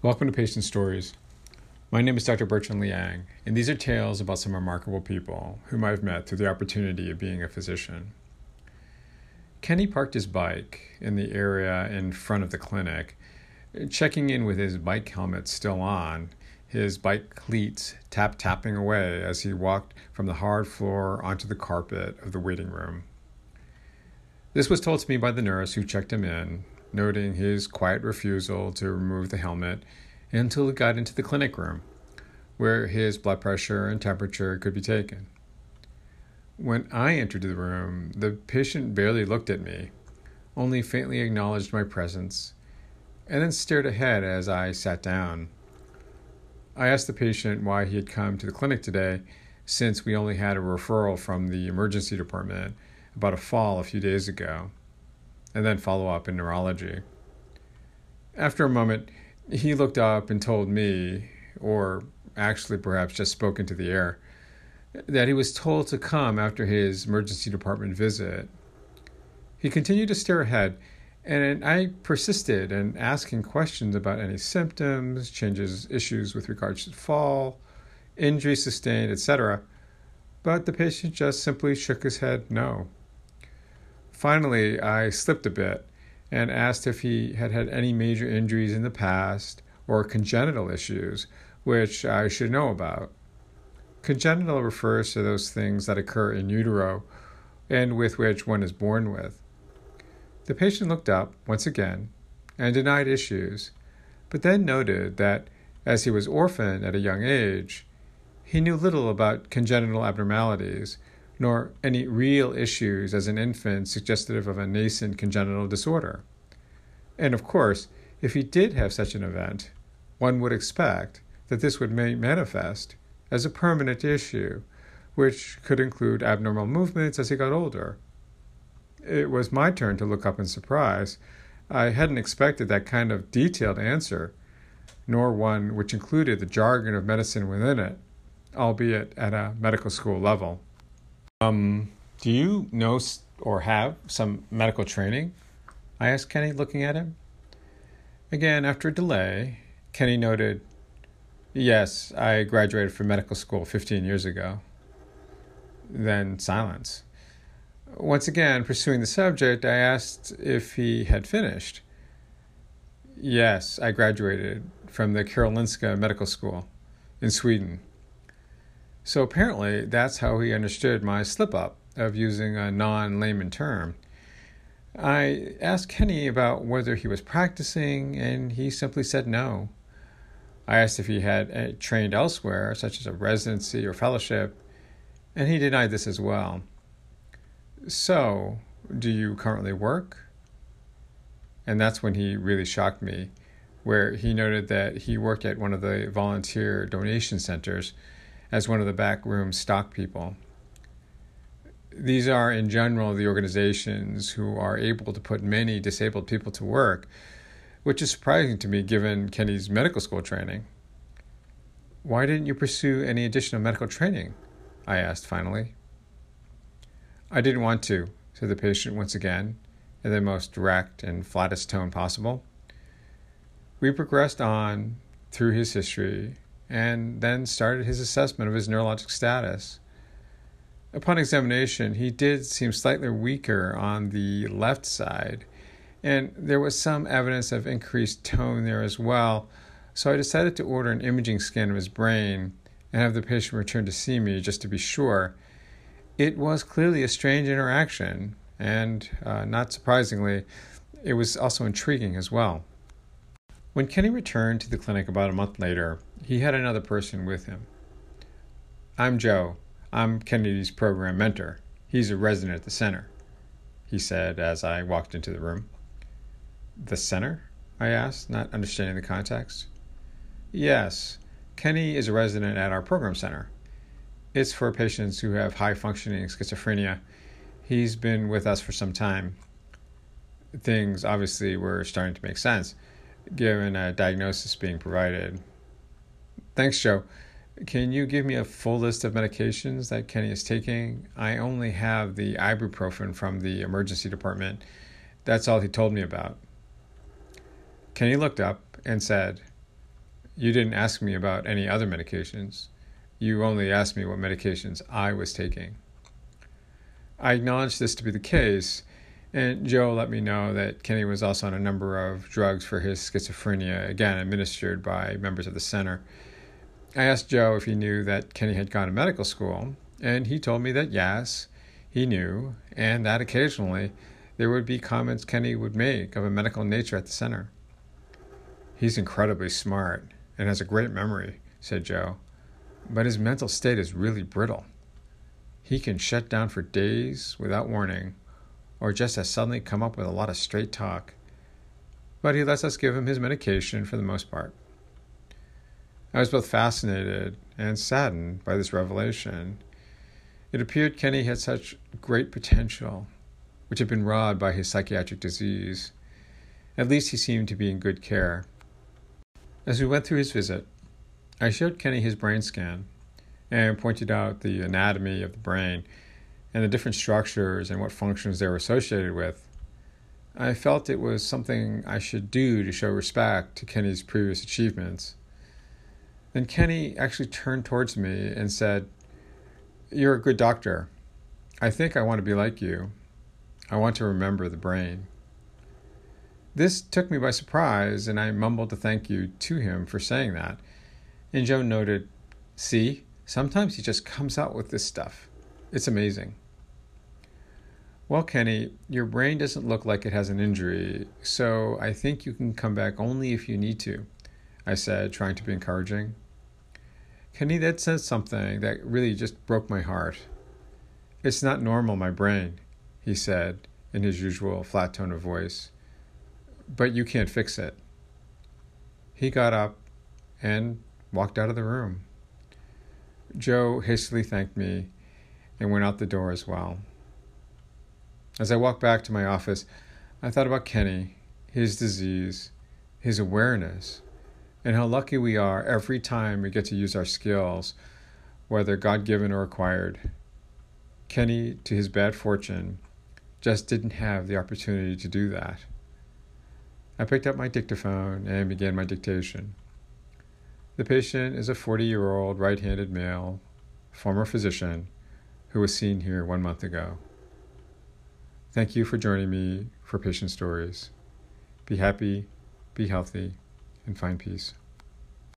Welcome to Patient Stories. My name is Dr. Bertrand Liang, and these are tales about some remarkable people whom I've met through the opportunity of being a physician. Kenny parked his bike in the area in front of the clinic, checking in with his bike helmet still on, his bike cleats tap tapping away as he walked from the hard floor onto the carpet of the waiting room. This was told to me by the nurse who checked him in, noting his quiet refusal to remove the helmet until he got into the clinic room, where his blood pressure and temperature could be taken. When I entered the room, the patient barely looked at me, only faintly acknowledged my presence, and then stared ahead as I sat down. I asked the patient why he had come to the clinic today, since we only had a referral from the emergency department about a fall a few days ago, and then follow up in neurology. After a moment, he looked up and told me, or actually perhaps just spoke into the air, that he was told to come after his emergency department visit. He continued to stare ahead, and I persisted in asking questions about any symptoms, changes, issues with regards to fall, injury sustained, etc. But the patient just simply shook his head no. Finally, I slipped a bit and asked if he had had any major injuries in the past or congenital issues, which I should know about. Congenital refers to those things that occur in utero and with which one is born with. The patient looked up once again and denied issues, but then noted that as he was orphaned at a young age, he knew little about congenital abnormalities nor any real issues as an infant suggestive of a nascent congenital disorder. And of course, if he did have such an event, one would expect that this would manifest as a permanent issue, which could include abnormal movements as he got older. It was my turn to look up in surprise. I hadn't expected that kind of detailed answer, nor one which included the jargon of medicine within it, albeit at a medical school level. Um, do you know or have some medical training? I asked Kenny, looking at him. Again, after a delay, Kenny noted, Yes, I graduated from medical school 15 years ago. Then silence. Once again, pursuing the subject, I asked if he had finished. Yes, I graduated from the Karolinska Medical School in Sweden. So apparently, that's how he understood my slip up of using a non layman term. I asked Kenny about whether he was practicing, and he simply said no. I asked if he had uh, trained elsewhere, such as a residency or fellowship, and he denied this as well. So, do you currently work? And that's when he really shocked me, where he noted that he worked at one of the volunteer donation centers as one of the backroom stock people. These are, in general, the organizations who are able to put many disabled people to work, which is surprising to me given Kenny's medical school training. Why didn't you pursue any additional medical training? I asked finally. I didn't want to, said the patient once again, in the most direct and flattest tone possible. We progressed on through his history and then started his assessment of his neurologic status. Upon examination, he did seem slightly weaker on the left side, and there was some evidence of increased tone there as well. So I decided to order an imaging scan of his brain and have the patient return to see me just to be sure. It was clearly a strange interaction, and uh, not surprisingly, it was also intriguing as well. When Kenny returned to the clinic about a month later, he had another person with him. I'm Joe. I'm Kennedy's program mentor. He's a resident at the center, he said as I walked into the room. The center? I asked, not understanding the context. Yes, Kenny is a resident at our program center. It's for patients who have high functioning schizophrenia. He's been with us for some time. Things obviously were starting to make sense given a diagnosis being provided. Thanks, Joe. Can you give me a full list of medications that Kenny is taking? I only have the ibuprofen from the emergency department. That's all he told me about. Kenny looked up and said, You didn't ask me about any other medications. You only asked me what medications I was taking. I acknowledged this to be the case, and Joe let me know that Kenny was also on a number of drugs for his schizophrenia, again administered by members of the center. I asked Joe if he knew that Kenny had gone to medical school, and he told me that yes, he knew, and that occasionally there would be comments Kenny would make of a medical nature at the center. He's incredibly smart and has a great memory, said Joe, but his mental state is really brittle. He can shut down for days without warning, or just as suddenly come up with a lot of straight talk. But he lets us give him his medication for the most part. I was both fascinated and saddened by this revelation. It appeared Kenny had such great potential, which had been robbed by his psychiatric disease. At least he seemed to be in good care. As we went through his visit, I showed Kenny his brain scan and pointed out the anatomy of the brain and the different structures and what functions they were associated with. I felt it was something I should do to show respect to Kenny's previous achievements. Then Kenny actually turned towards me and said, You're a good doctor. I think I want to be like you. I want to remember the brain. This took me by surprise, and I mumbled a thank you to him for saying that. And Joe noted, See, sometimes he just comes out with this stuff. It's amazing. Well, Kenny, your brain doesn't look like it has an injury, so I think you can come back only if you need to, I said, trying to be encouraging. Kenny that said something that really just broke my heart. It's not normal, my brain, he said in his usual flat tone of voice but you can't fix it. He got up and walked out of the room. Joe hastily thanked me and went out the door as well. As I walked back to my office, I thought about Kenny, his disease, his awareness, and how lucky we are every time we get to use our skills, whether God given or acquired. Kenny, to his bad fortune, just didn't have the opportunity to do that. I picked up my dictaphone and began my dictation. The patient is a 40 year old right handed male, former physician, who was seen here one month ago. Thank you for joining me for Patient Stories. Be happy, be healthy, and find peace.